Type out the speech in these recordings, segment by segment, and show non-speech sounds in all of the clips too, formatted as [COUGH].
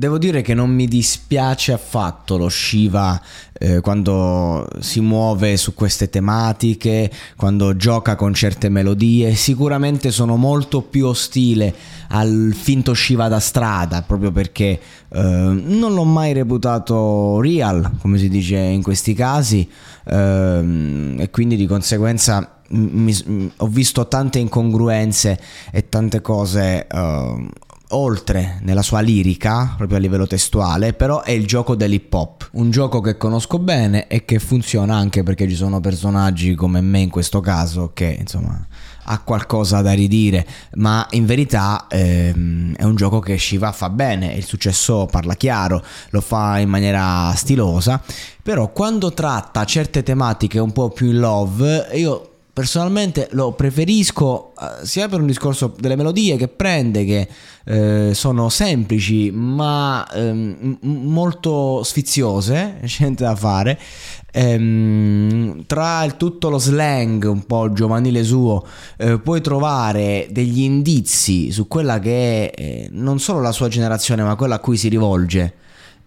Devo dire che non mi dispiace affatto lo Shiva eh, quando si muove su queste tematiche, quando gioca con certe melodie. Sicuramente sono molto più ostile al finto Shiva da strada, proprio perché eh, non l'ho mai reputato real, come si dice in questi casi, eh, e quindi di conseguenza mi, ho visto tante incongruenze e tante cose uh, oltre nella sua lirica, proprio a livello testuale, però è il gioco dell'hip hop, un gioco che conosco bene e che funziona anche perché ci sono personaggi come me in questo caso che insomma ha qualcosa da ridire, ma in verità ehm, è un gioco che Shiva fa bene, il successo parla chiaro, lo fa in maniera stilosa, però quando tratta certe tematiche un po' più in love, io personalmente lo preferisco eh, sia per un discorso delle melodie che prende, che eh, sono semplici ma ehm, molto sfiziose, [LAUGHS] niente da fare. Ehm, tra il tutto lo slang un po' giovanile suo, eh, puoi trovare degli indizi su quella che è eh, non solo la sua generazione, ma quella a cui si rivolge.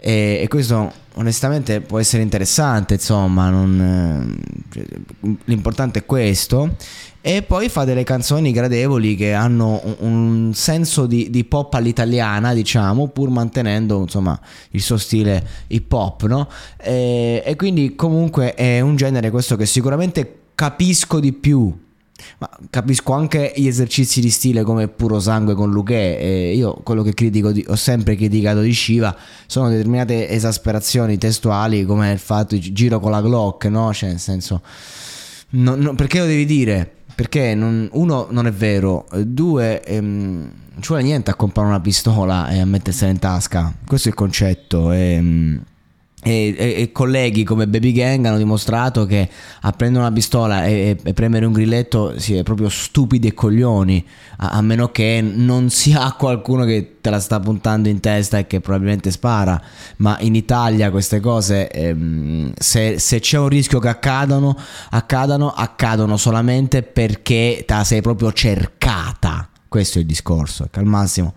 E, e, questo onestamente può essere interessante, insomma, non, cioè, l'importante è questo. E poi fa delle canzoni gradevoli che hanno un, un senso di, di, pop all'italiana, diciamo, pur mantenendo insomma il suo stile hip hop, no? E, e quindi comunque è un genere questo che sicuramente capisco di più ma capisco anche gli esercizi di stile come puro sangue con Luque. Io quello che critico, di, ho sempre criticato di Shiva sono determinate esasperazioni testuali come il fatto di giro con la Glock, no? Cioè, nel senso, no, no, perché lo devi dire? Perché non, uno non è vero, due ehm, non ci vuole niente a comprare una pistola e a mettersela in tasca. Questo è il concetto. Ehm, e, e, e, colleghi come Baby Gang hanno dimostrato che a prendere una pistola e, e premere un grilletto si è proprio stupidi e coglioni a, a, meno che non sia [LAUGHS] qualcuno che te la sta puntando in testa e che probabilmente spara. Ma in Italia queste cose ehm, se, se, c'è un rischio che accadano accadano accadono solamente perché te la sei proprio cercata. Questo è il discorso che al massimo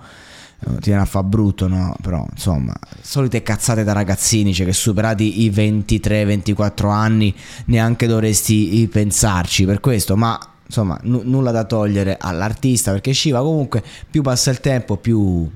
ti viene a fa brutto, no? Però insomma, solite cazzate da ragazzini, cioè che superati i 23-24 anni neanche dovresti pensarci per questo, ma insomma, n- nulla da togliere all'artista perché Shiva comunque più passa il tempo più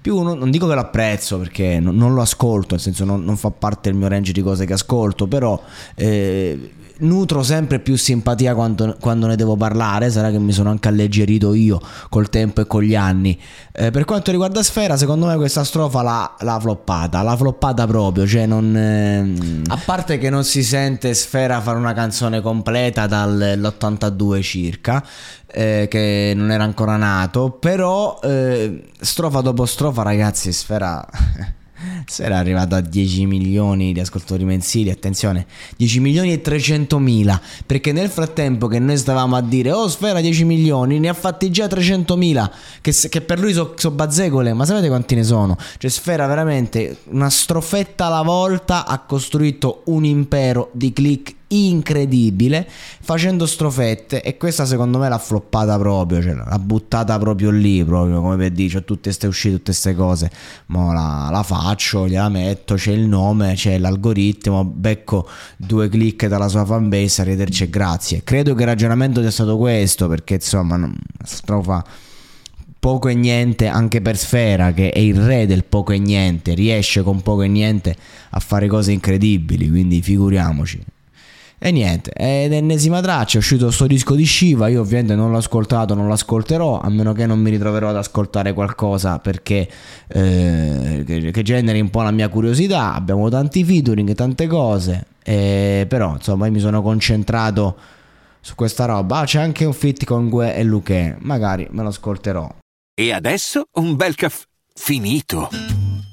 più non, non, dico che lo apprezzo perché non, non lo ascolto, nel senso non, non, fa parte del mio range di cose che ascolto, però eh, nutro sempre più simpatia quando, quando, ne devo parlare, sarà che mi sono anche alleggerito io col tempo e con gli anni. Eh, per quanto riguarda Sfera, secondo me questa strofa l'ha, l'ha floppata, l'ha floppata proprio, cioè non... Eh, a parte che non si sente Sfera fare una canzone completa dall'82 circa, eh, che non era ancora nato, però eh, strofa dopo strofa ragazzi Sfera [LAUGHS] Sfera è arrivato a 10 milioni di ascoltatori mensili, attenzione, 10 milioni e 300 mila, perché nel frattempo che noi stavamo a dire, oh Sfera 10 milioni, ne ha fatti già 300 mila, che, che, per lui sono so bazzecole, ma sapete quanti ne sono? Cioè Sfera veramente una strofetta alla volta ha costruito un impero di click incredibile facendo strofette e questa secondo me l'ha floppata proprio cioè l'ha buttata proprio lì proprio come per dire c'ho tutte queste uscite tutte queste cose. Ma la, la, faccio gliela metto c'è il nome c'è l'algoritmo becco due click dalla sua fanbase arrivederci e grazie. Credo che il ragionamento sia stato questo perché insomma strofa poco e niente anche per Sfera che è il re del poco e niente riesce con poco e niente a fare cose incredibili quindi figuriamoci e niente, è l'ennesima traccia, è uscito questo disco di Shiva, io ovviamente non l'ho ascoltato, non l'ascolterò, a meno che non mi ritroverò ad ascoltare qualcosa perché eh, che, che, generi un po' la mia curiosità, abbiamo tanti featuring, tante cose, eh, però insomma io mi sono concentrato su questa roba, ah, c'è anche un fit con Gue e Luque, magari me lo ascolterò. E adesso un bel caffè finito.